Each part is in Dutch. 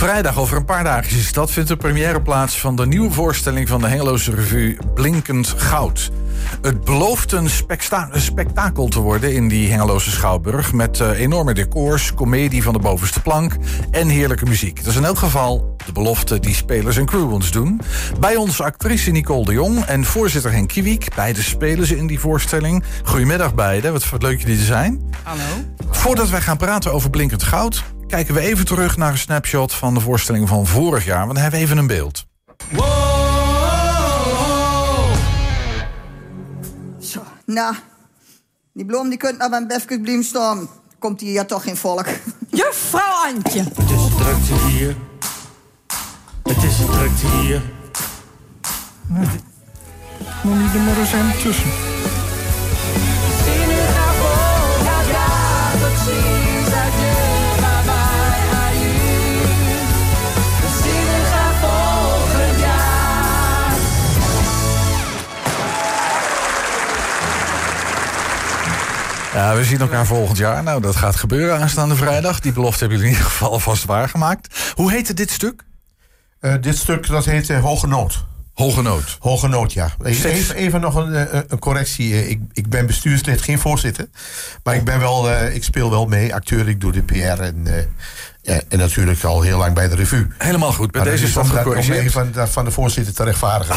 Vrijdag over een paar dagen is dat vindt de première plaats van de nieuwe voorstelling van de Hengeloze Revue Blinkend Goud. Het belooft een spektakel te worden in die Hengeloze Schouwburg met uh, enorme decors, komedie van de bovenste plank en heerlijke muziek. Dat is in elk geval de belofte die spelers en crew ons doen. Bij ons actrice Nicole de Jong en voorzitter Henk Kiewiek. Beide spelen ze in die voorstelling. Goedemiddag beiden, wat leuk jullie te zijn. Hallo. Voordat wij gaan praten over Blinkend Goud kijken we even terug naar een snapshot van de voorstelling van vorig jaar. Want dan hebben we even een beeld. Wow. Zo, nou, die bloem die kunt naar mijn befke staan. Komt hier ja toch geen volk. Juffrouw Antje. Het is een drukte hier. Het is een drukte hier. Nee. Moet niet er maar eens tussen. Ja, we zien elkaar volgend jaar. Nou, dat gaat gebeuren aanstaande vrijdag. Die belofte hebben jullie in ieder geval vast waargemaakt. Hoe heette dit stuk? Uh, dit stuk dat heet uh, Hoge Nood. Hoge Nood? Hoge Nood, ja. Even, even nog een, eh, een correctie. Ik, ik ben bestuurslid, geen voorzitter. Maar ik, ben wel, ik speel wel mee. Acteur, ik doe de PR en ja, en natuurlijk al heel lang bij de revue. Helemaal goed. Bij deze is gecorrigeerd. Van, van de voorzitter te rechtvaardigen.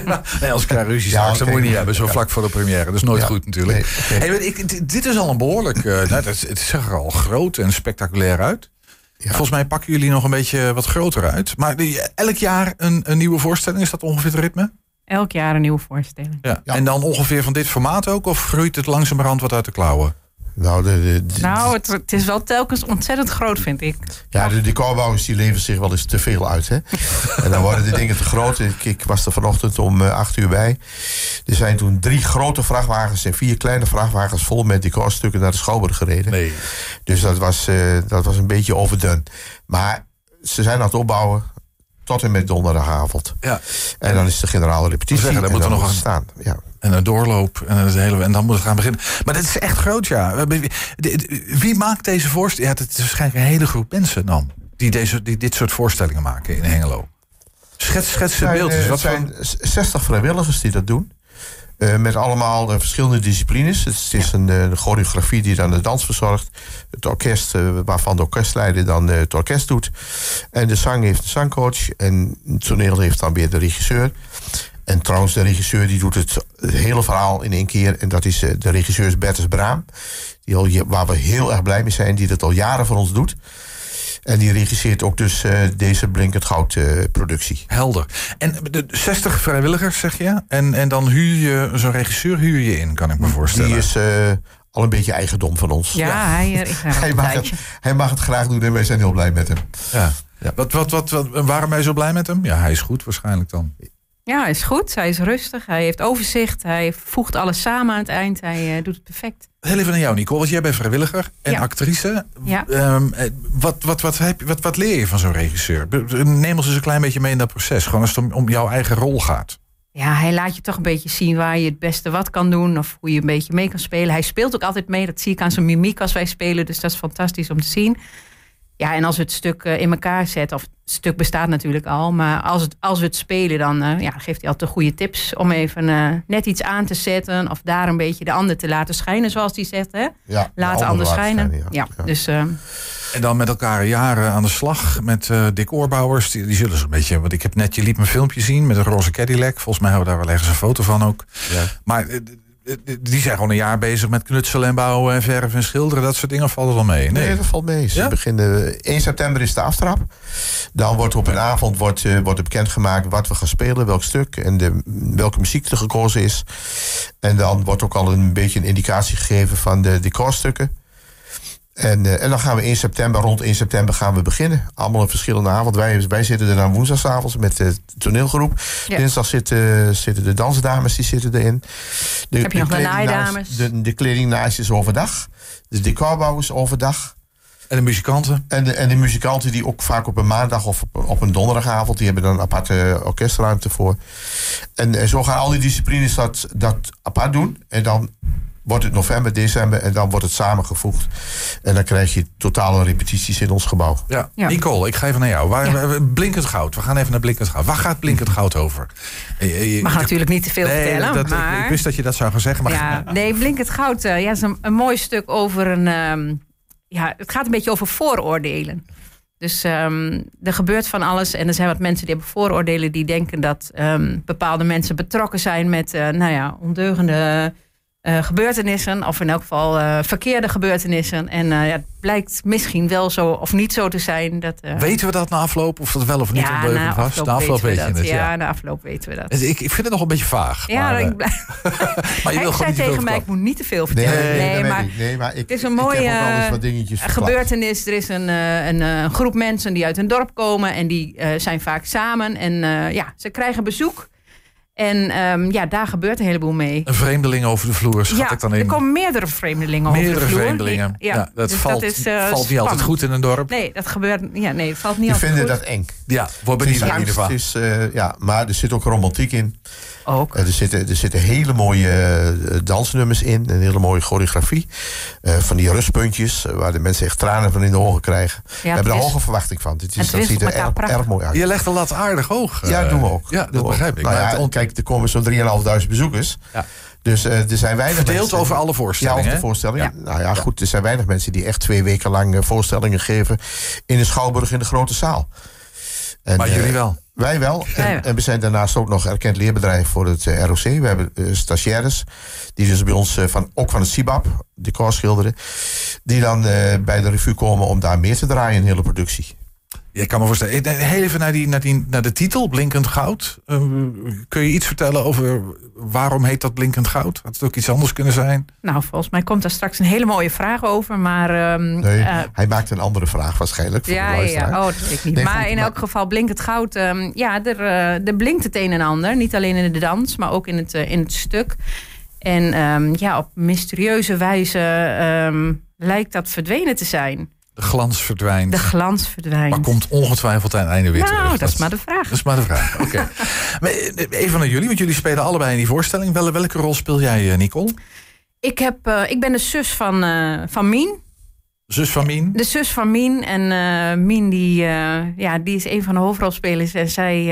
nee, als ik krijg ruzie ja, straks, dan moet je niet hebben. Zo vlak voor de première. Dat is nooit goed natuurlijk. hey, ik, dit is al een behoorlijk... Uh, nou, het, het zag er al groot en spectaculair uit. Volgens mij pakken jullie nog een beetje wat groter uit. Maar elk jaar een, een nieuwe voorstelling, is dat ongeveer het ritme? Elk jaar een nieuwe voorstelling. Ja. En dan ongeveer van dit formaat ook? Of groeit het langzamerhand wat uit de klauwen? Nou, de, nou het, het, is wel telkens ontzettend groot, vind ik. Ja, de decorbouwers die leven zich wel eens te veel uit. Hè? en dan worden de dingen te groot. Ik, ik was er vanochtend om uh, acht uur bij. Er zijn toen drie grote vrachtwagens en vier kleine vrachtwagens vol met decorstukken naar de Schouwburg gereden. Nee. Dus dat was, uh, dat was een beetje overdone. Maar ze zijn aan het opbouwen tot en met donderdagavond. Ja. En dan is de generale repetitie. Zeggen, daar moet er nog aan staan. Ja en een doorloop en, het hele, en dan moet het gaan beginnen. Maar dat is echt groot, ja. Wie maakt deze voorstelling? Ja, het is waarschijnlijk een hele groep mensen dan. Die, deze, die dit soort voorstellingen maken in Hengelo. Schets, schets de beeld. Het zijn 60 vrijwilligers die dat doen. Uh, met allemaal uh, verschillende disciplines. Het is een, uh, choreografie die dan de dans verzorgt. Het orkest, waarvan de orkestleider dan het orkest doet. En de zang heeft een zangcoach. En het toneel heeft dan weer de regisseur. En trouwens, de regisseur die doet het, hele verhaal in één keer. En dat is eh, de regisseur Bertus Braam. Die al, waar we heel erg blij mee zijn. Die dat al jaren voor ons doet. En die regisseert ook dus uh, deze Blinkend Goud uh, productie. Helder. En de 60 vrijwilligers zeg je? En, en dan huur je zo'n regisseur huur je in, kan ik me voorstellen. Die is uh, al een beetje eigendom van ons. Ja, ja. Hij, ik hij, mag het, hij mag het graag doen en wij zijn heel blij met hem. Ja. ja. Wat, wat, wat, wat, waarom ben je zo blij met hem? Ja, hij is goed waarschijnlijk dan. Ja, hij is goed. Hij is rustig. Hij heeft overzicht. Hij voegt alles samen aan het eind. Hij uh, doet het perfect. Heel even naar jou, Nicole. Want jij bent vrijwilliger en actrice. Ja. Um, wat, wat, wat, heb, wat, wat leer je van zo'n regisseur? Neem ons eens een klein beetje mee in dat proces. Gewoon als het om, om jouw eigen rol gaat. Ja, hij laat je toch een beetje zien waar je het beste wat kan doen. Of hoe je een beetje mee kan spelen. Hij speelt ook altijd mee. Dat zie ik aan zijn mimiek als wij spelen. Dus dat is fantastisch om te zien. Ja, en als we het stuk eh, in elkaar zetten, of het stuk bestaat natuurlijk al, maar als, het, als we het spelen, dan uh, ja, geeft hij altijd goede tips om even uh, net iets aan te zetten of daar een beetje de ander te laten schijnen, zoals hij zegt. Hè? Ja, Laat de ander schijnen. ja. Ja, ja. Dus, en dan met elkaar jaren aan de slag met uh, decoorbouwers. Die, die zullen zo'n beetje. Want ik heb net, je liet mijn filmpje zien met een roze Cadillac. Volgens mij hebben we daar wel ergens een foto van ook. Ja. Maar die zijn gewoon een jaar bezig met knutselen en bouwen en verven en schilderen. Dat soort dingen valt er wel mee. Nee, nee dat valt mee. Ze beginnen, 1 september is de aftrap. Dan wordt op een avond wordt, uh, wordt bekendgemaakt wat we gaan spelen, welk stuk en de, welke muziek er gekozen is. En dan wordt ook al een beetje een indicatie gegeven van de decorstukken. En, uh, en dan gaan we in september, rond 1 september gaan we beginnen. Allemaal een verschillende avond. Wij, wij zitten er dan woensdagavond met de toneelgroep. Ja. Dinsdag zitten, zitten de dansdames, die zitten erin. De, Heb je nog de naaidames? De, de is overdag. De decorbouw is overdag. En de muzikanten? En de, en de muzikanten die ook vaak op een maandag of op, op een donderdagavond... die hebben dan een aparte orkestruimte voor. En, en zo gaan al die disciplines dat, dat apart doen. En dan wordt het november, december en dan wordt het samengevoegd. En dan krijg je totale repetities in ons gebouw. Ja. Ja. Nicole, ik ga even naar jou. Waar, Ja. Blinkend goud. We gaan even naar blinkend goud. Waar gaat blinkend goud over? Eh, eh, je- mag natuurlijk niet te veel nee, vertellen, dat, maar... Ik wist dat je dat zou gaan zeggen. Maar Ja, nee, Blinkend Goud eh, ja, is een, een mooi stuk over een... ehm, ja, het gaat een beetje over vooroordelen. Dus ehm, er gebeurt van alles en er zijn wat mensen die hebben vooroordelen... die denken dat ehm, bepaalde mensen betrokken zijn met eh, nou ja, ondeugende eh, gebeurtenissen... of in elk geval eh, verkeerde gebeurtenissen. En eh, ja, het blijkt misschien wel zo of niet zo te zijn. Dat, Weten we dat na afloop? Of dat wel of niet ja, ondeugend na was? afloop, na afloop weten we weet je dat. het. Ja. Ja, na afloop weten we dat. Ik, ik vind het nog een beetje vaag. Ja, maar, ik blijf- maar je wil Hij zei niet tegen mij, ik moet niet te veel Nee, vertellen. nee, maar ik. Nee, maar ik, het is een mooie gebeurtenis. Er is een, een, eh, groep mensen die uit een dorp komen en die zijn vaak samen. En ja, ze krijgen bezoek. En ehm, ja, daar gebeurt een heleboel mee. Een vreemdeling over de vloer, schat Ja, ik dan er in. komen meerdere vreemdelingen over Meerdere de vloer. vreemdelingen. Ja, dat dus valt, is, eh, valt niet altijd goed in een dorp. Nee, dat gebeurt. Ja, nee, het valt niet Die altijd vinden goed. dat eng. Ja, wordt benieuwd in ieder geval. het is, eh, ja, maar er zit ook romantiek in. Ook. Eh, er, zitten, er zitten hele mooie dansnummers in. Een hele mooie choreografie. Eh, van die rustpuntjes. waar de mensen echt tranen van in de ogen krijgen. we hebben er hoge verwachting van. Dit het is, dat ziet er erg, mooi uit. Je legt de lat aardig hoog. Ja, doen we ook. Ja, dat begrijp ik. Ja, kijk, er komen zo'n 3.500 bezoekers. Ja. Dus eh, er zijn weinig Verdeeld mensen- over alle Ja, voorstellingen. over de voorstellingen. Nou ja, goed, er zijn weinig mensen die echt twee weken lang eh, voorstellingen geven in de Schouwburg in de grote zaal. En, Maar eh, jullie wel. Wij wel. Wij wel. En, en we zijn daarnaast ook nog erkend leerbedrijf voor het ROC. We hebben stagiaires, die dus bij ons van, ook van het CIBAP, decor schilderen. Die dan eh, bij de revue komen om daar meer te draaien in de hele productie. Je kan me voorstellen. Ik- Heel even naar, die, naar, die, naar de titel, Blinkend Goud. Eh, kun je iets vertellen over waarom heet dat Blinkend Goud? Had het ook iets anders kunnen zijn? Nou, volgens mij komt daar straks een hele mooie vraag over. Maar ehm, Nee, eh, hij maakt een andere vraag waarschijnlijk. Voor Ja, de ja. Oh, dat weet ik niet. Nee, maar goed, in maar- elk geval blinkend goud. ehm, ja, er, eh, er blinkt het een en ander. Niet alleen in de dans, maar ook in het, eh, in het stuk. En ehm, ja, op mysterieuze wijze ehm, lijkt dat verdwenen te zijn. De glans verdwijnt. De glans verdwijnt. maar komt ongetwijfeld aan het einde weer nou, terug. dat is maar de vraag. Dat is maar de vraag. Oké. Maar, eh, Even naar jullie, want jullie spelen allebei in die voorstelling. Wel, welke rol speel jij, eh, Nicole? Ik, heb, eh, ik ben de zus van, eh, van Mien. Zus van Mien? De zus van Mien. En eh, Mien die, ja, die is een van de hoofdrolspelers. En zij,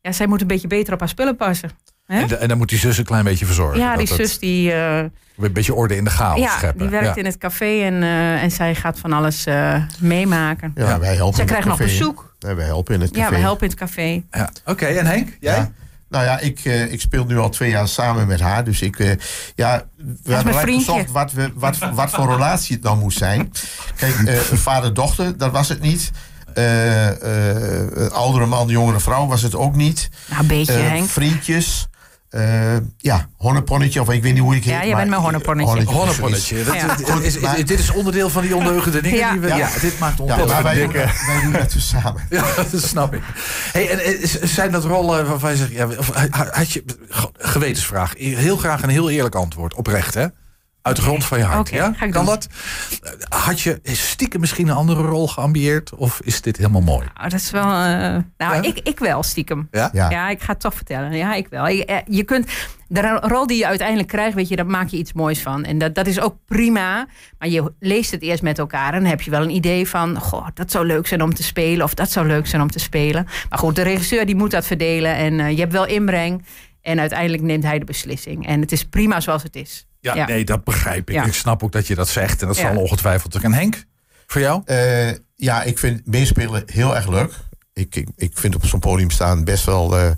ja, zij moet een beetje beter op haar spullen passen. En, en dan moet die zus een klein beetje verzorgen. Ja, die Dat zus die... eh, Een beetje orde in de chaos ja, scheppen. die werkt Ja. in het café en, eh, en zij gaat van alles eh, meemaken. Ja, Ja. wij helpen Zij krijgen nog bezoek. Ja, wij helpen in het café. Ja, we helpen in het café. Ja. Oké, en Henk? Jij? Ja. Nou ja, ik, eh, ik speel nu al twee jaar samen met haar. Dus ik, eh, ja, we hebben gezocht wat, we, wat, wat voor relatie het dan moest zijn. Kijk, eh, vader-dochter, dat was het niet. Eh, eh, oudere man, jongere vrouw was het ook niet. Nou, een beetje, Henk. vriendjes. Eh, ja, honneponnetje, of ik weet niet hoe ik heet. Ja, jij maar- bent mijn honneponnetje. Honneponnetje. Dat- Ja. dat- is- is- maar- dit is onderdeel van die ondeugende dingen. Ja. die we, ja. Ja. dit maakt ons Ja, wij, dikke. wij doen dat dus samen. Ja, dat snap ik. Hey, en, eh, zijn dat rollen waarvan je zegt... Ja, of, had je, gewetensvraag. Heel graag een heel eerlijk antwoord. Oprecht, hè? Uit de grond van je hart. Oké, ja? ga ik kan doen. dat? Had je stiekem misschien een andere rol geambieerd? Of is dit helemaal mooi? Nou, dat is wel. eh, nou, Ja? ik, ik wel stiekem. Ja? Ja. Ja, ik ga het toch vertellen. Ja, ik wel. Je, eh, je kunt, de rol die je uiteindelijk krijgt, weet je, daar maak je iets moois van. En dat, dat is ook prima. Maar je leest het eerst met elkaar en dan heb je wel een idee van, goh, dat zou leuk zijn om te spelen. Of dat zou leuk zijn om te spelen. Maar goed, de regisseur die moet dat verdelen. En eh, je hebt wel inbreng. En uiteindelijk neemt hij de beslissing. En het is prima zoals het is. Ja, Ja. nee, dat begrijp ik. Ja. Ik snap ook dat je dat zegt. En dat Ja. zal ongetwijfeld ook. En Henk, voor jou? Eh, ja, ik vind meespelen heel erg leuk. Ik, ik, vind op zo'n podium staan best wel, eh,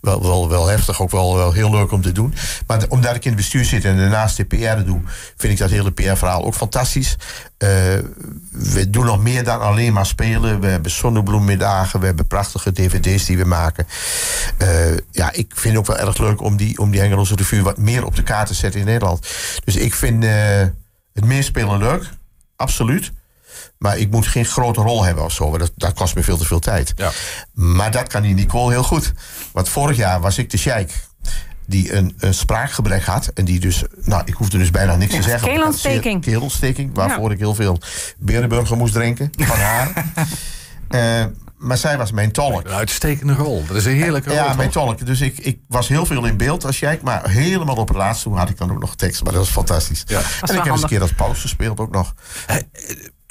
wel, wel, wel heftig. Ook wel, wel heel leuk om te doen. Maar omdat ik in het bestuur zit en daarnaast de PR doe... vind ik dat hele PR-verhaal ook fantastisch. Eh, we doen nog meer dan alleen maar spelen. We hebben zonnebloemmiddagen. We hebben prachtige dvd's die we maken. Eh, ja, ik vind het ook wel erg leuk om die, om die Engelse revue... wat meer op de kaart te zetten in Nederland. Dus ik vind het meespelen leuk. Absoluut. Maar ik moet geen grote rol hebben of zo. Dat, dat kost me veel te veel tijd. Ja. Maar dat kan die Nicole heel goed. Want vorig jaar was ik de sheik die een, een spraakgebrek had. En die dus, nou, ik hoefde dus bijna niks Ja, te zeggen. keelontsteking. Keelontsteking, waarvoor ik heel veel Berenburger moest drinken van haar. Eh, maar zij was mijn tolk. Een uitstekende rol. Dat is een heerlijke rol. Ja, mijn tolk. Dus ik, ik was heel veel in beeld als jij, maar helemaal op het laatst toen had ik dan ook nog tekst. Maar dat was fantastisch. Ja. En ik heb eens een keer als paus gespeeld ook nog.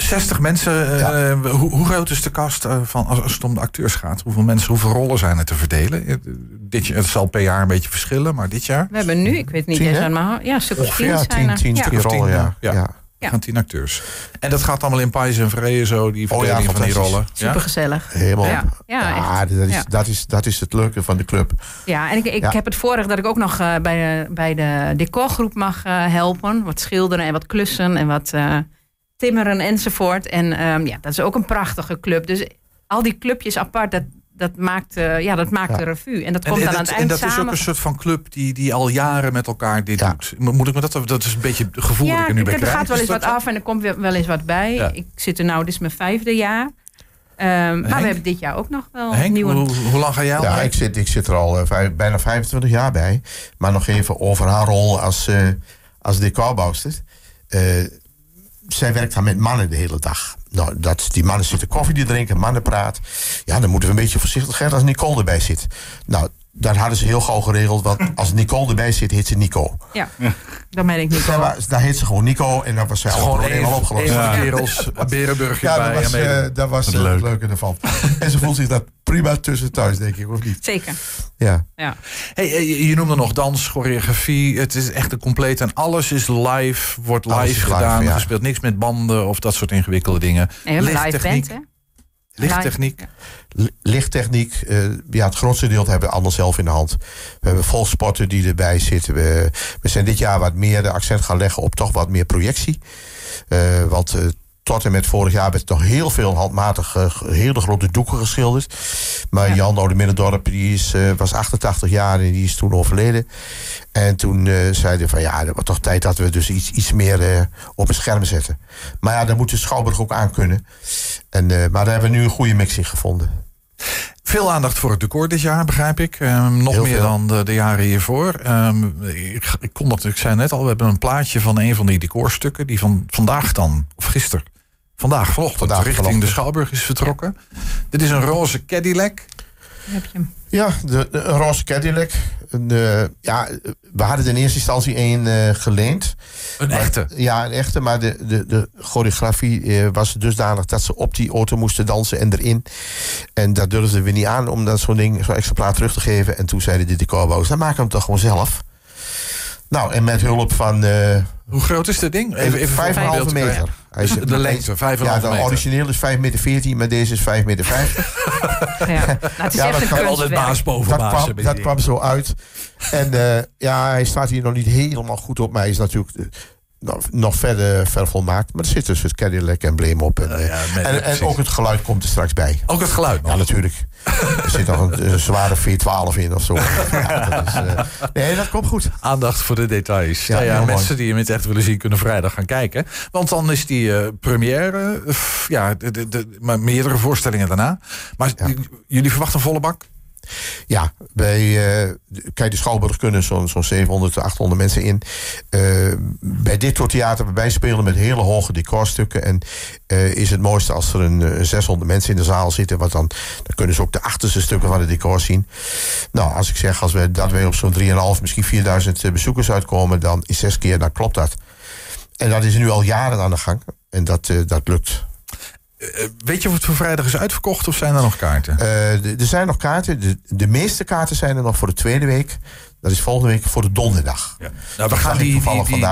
60 mensen. eh, hoe, hoe groot is de kast eh, van, als, als het om de acteurs gaat? Hoeveel mensen, hoeveel rollen zijn er te verdelen? Eh, Dit, jaar- het zal per jaar een beetje verschillen, maar dit jaar? We hebben nu, ik weet niet Tien, eens aan mijn ja, stuk of tien Ja, zijn tien, er. tien tien, rollen, ja. ja. ja. Ja. Gaan tien acteurs. En dat gaat allemaal in Pais en zo, die Oh ja, verdeling van die rollen. Super gezellig. Helemaal. Ja, ja, Ja, echt. dat, is, Ja. Dat, is, dat is het leuke van de club. Ja, en ik, ik Ja. heb het voordeel dat ik ook nog eh, bij, de, bij de decorgroep mag eh, helpen. Wat schilderen en wat klussen en wat eh, timmeren enzovoort. En ehm, ja, dat is ook een prachtige club. Dus al die clubjes apart, dat, dat maakt, eh, ja, dat maakt Ja. de revue. En dat komt en dan aan dat, het en eind dat is ook een soort van club die, die al jaren met elkaar dit Ja. doet. Mo- Moet ik me dat, dat is een beetje het gevoel dat ik er nu bij er krijg. gaat wel eens wat zo? af en er komt weer wel eens wat bij. Ja. Ik zit er nou, dit is mijn vijfde jaar. Ehm, maar we hebben dit jaar ook nog wel Henk, nieuwe... hoe, hoe lang ga jij al? Ja, mee? ik zit, ik zit er al eh, vijf- bijna 25 jaar bij. Maar nog even over haar rol als, eh als decorbouwster. Zij werkt dan met mannen de hele dag. Nou, dat, die mannen zitten koffie te drinken, mannen praten. Ja, dan moeten we een beetje voorzichtig zijn als Nicole erbij zit. Nou, dat hadden ze heel gauw geregeld. Want als Nicole erbij zit, heet ze Nico. Ja, dan ben ik niet Daar, daar heet ze gewoon Nico en dan was zij al Gewoon probleem al een, opgelost. kerels, Berenburger Ja, bij. dat was, eh, dat was eh, leuk. het leuke ervan. en ze voelt zich daar prima tussen thuis, denk ik, of niet? Zeker. Ja. Ja. Hey, eh, je, je noemde nog dans, choreografie. Het is echt een compleet. En alles is live, wordt live Alles is live, gedaan. ja. Er speelt niks met banden of dat soort ingewikkelde dingen. Nee, live Lichttechniek. band, hè? Lichttechniek. Lichttechniek, eh, ja, het grootste deel hebben we allemaal zelf in de hand. We hebben volsporten die erbij zitten. We, we zijn dit jaar wat meer de accent gaan leggen op toch wat meer projectie. Eh, want eh, tot en met vorig jaar werd nog heel veel handmatig ge- hele grote doeken geschilderd. Maar Ja. Jan Oude-Middendorp die is, eh, was 88 jaar en die is toen overleden. En toen eh, zeiden van ja, het wordt toch tijd dat we dus iets, iets meer eh, op een scherm zetten. Maar ja, daar moet de Schouwburg ook aan kunnen. En, maar daar hebben we nu een goede mix in gevonden. Veel aandacht voor het decor dit jaar, begrijp ik. Ehm, nog Heel meer veel. dan de, de jaren hiervoor. Ehm, ik, ik, kon dat, ik zei net al, we hebben een plaatje van een van die decorstukken... die van vandaag dan, of gisteren, vandaag vanochtend... Vandaag, richting vanochtend. de Schouwburg is vertrokken. Dit is een roze Cadillac. Heb je hem. Ja, de, de- een roze Cadillac. Een, eh, ja, we hadden er in eerste instantie één eh, geleend. Een Maar- echte. Ja, een echte. Maar de, de, de choreografie eh, was dusdanig dat ze op die auto moesten dansen en erin. En dat durfden we niet aan om dat zo'n ding, zo'n exemplaar terug te geven. En toen zeiden de decorbouwers, dan maken we hem toch gewoon zelf. Nou, en met hulp van eh Hoe groot is dit ding? Even, even voor een 5,5 beeld te krijgen. meter. Hij is- De lengte, 5,5 Ja, de meter. origineel is 5,14 meter, maar deze is 5,50 meter. Ja. Nou, het is Ja, echt dat een kan altijd baas boven dat baas. kwam, dat kwam zo uit. En eh, ja, hij staat hier nog niet helemaal goed op. Maar hij is natuurlijk nog, nog verder, ver volmaakt. Maar er zit dus het Cadillac-embleem op. En, eh, ja, en, en ook het geluid komt er straks bij. Ook het geluid nog. Ja, natuurlijk. Er zit nog een, een zware V12 in of zo. Ja, dat is, eh, nee, dat komt goed. Aandacht voor de details. Ja, mooi. mensen die hem in het echt willen zien, kunnen vrijdag gaan kijken. Want dan is die eh, première. ja, de, de, de- maar meerdere voorstellingen daarna. Maar jullie verwachten een volle bak? Ja, bij, eh, de- kijk, de Schouwburg kunnen zo'n zo'n 700, 800 mensen in. Eh, bij dit soort theater wij spelen met hele hoge decorstukken. En eh, is het mooiste als er een, eh, 600 mensen in de zaal zitten. Want dan, dan kunnen ze ook de achterste stukken van het decor zien. Nou, als ik zeg als we, dat wij op zo'n 3.500, misschien 4000 eh, bezoekers uitkomen. Dan in zes keer, dan klopt dat. En dat is nu al jaren aan de gang. En dat, eh, dat lukt. Eh, weet je of het voor vrijdag is uitverkocht of zijn er nog kaarten? Eh, er zijn nog kaarten. De, de meeste kaarten zijn er nog voor de tweede week. Dat is volgende week voor de donderdag. Ja. Nou, we gaan die,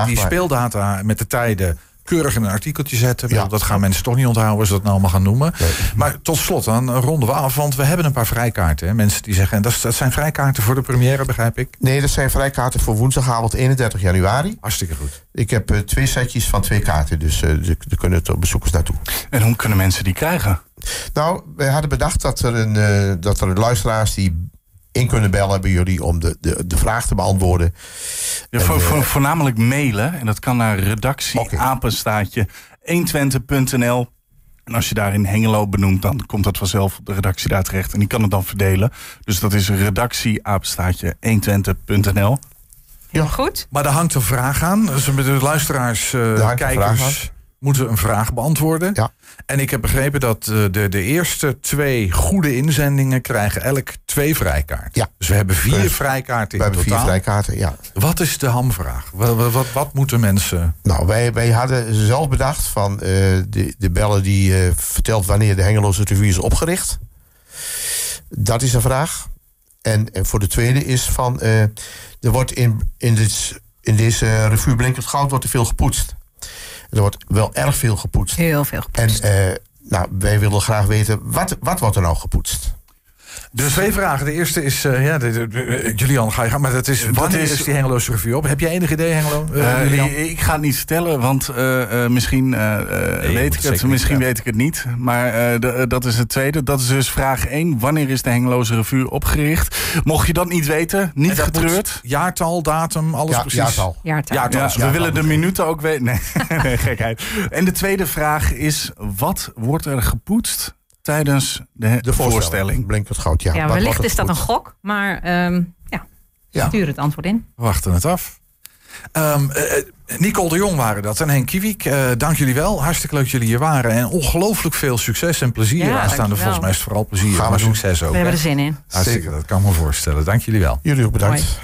die, speeldata met de tijden keurig in een artikeltje zetten. Ja. Dat gaan mensen toch niet onthouden als ze dat nou allemaal gaan noemen. Nee. Maar tot slot, dan ronden we af. Want we hebben een paar vrijkaarten. Hè. Mensen die zeggen, en dat, dat zijn vrijkaarten voor de première, begrijp ik. Nee, dat zijn vrijkaarten voor woensdagavond 31 januari. Hartstikke goed. Ik heb eh, twee setjes van twee kaarten, dus eh er er kunnen toch bezoekers naartoe. En hoe kunnen mensen die krijgen? Nou, wij hadden bedacht dat er, een, eh, dat er luisteraars die in kunnen bellen bij jullie om de, de, de vraag te beantwoorden. Ja, voor, eh, voor- voornamelijk mailen. En dat kan naar redactie apenstaatje 120.nl. En als je daarin Hengelo benoemt, dan komt dat vanzelf op de redactie daar terecht. En die kan het dan verdelen. Dus dat is redactie apenstaatje 120.nl. Ja. Goed. Maar daar hangt een vraag aan. Dus met de luisteraars, eh, vraag kijkers, moeten we een vraag beantwoorden. Ja. En ik heb begrepen dat eh, de, de eerste twee goede inzendingen krijgen elk twee vrijkaarten. Ja. Dus we hebben vier Dus vrijkaarten We in hebben vier totaal. vrijkaarten, ja. Wat is de hamvraag? Wat, wat, wat, moeten mensen... Nou, wij, wij hadden zelf bedacht van eh, de, de bellen die eh, vertelt wanneer de Hengeloze Revue is opgericht. Dat is een vraag. En, en voor de tweede is van, er wordt in, in, dit, in deze revue Blinkend Goud wordt er veel gepoetst. Er wordt wel erg veel gepoetst. Heel veel En gepoetst. eh, nou, wij willen graag weten, wat, wat wordt er nou gepoetst? Dus twee vragen. De eerste is, eh, ja, de, de- de- Julian, ga je gang. Maar dat is, wanneer is, is- die Hengeloze Revue op? Heb jij enig idee, Hengelo? Julian? ik, ga het niet vertellen, want eh, eh, misschien weet het ik het, niet misschien weet ik het niet. Maar eh, de- dat is het tweede. Dat is dus vraag 1. Wanneer is de Hengeloze Revue opgericht? Mocht je dat niet weten, niet getreurd. Jaartal, datum, alles Ja, precies. jaartal. Jaartal. jaartal. Ja, is we jaartal. willen de minuten ook weten. Nee, nee, gekheid. En de tweede vraag is: wat wordt er gepoetst tijdens de, De voorstelling. Blinkend Goud, ja. Ja, Wat wellicht is dat een gok, maar ehm, ja, Ja. stuur het antwoord in. We wachten het af. Ehm, eh, Nicole de Jong waren dat en Henk Kiewiek. eh, dank jullie wel. Hartstikke leuk dat jullie hier waren. En ongelooflijk veel succes en plezier. Ja, Aanstaande volgens mij is het vooral plezier. Gaan we maar succes ook. We hebben er zin in. Hartstikke, Zeker. dat kan ik me voorstellen. Dank jullie wel. Jullie ook bedankt.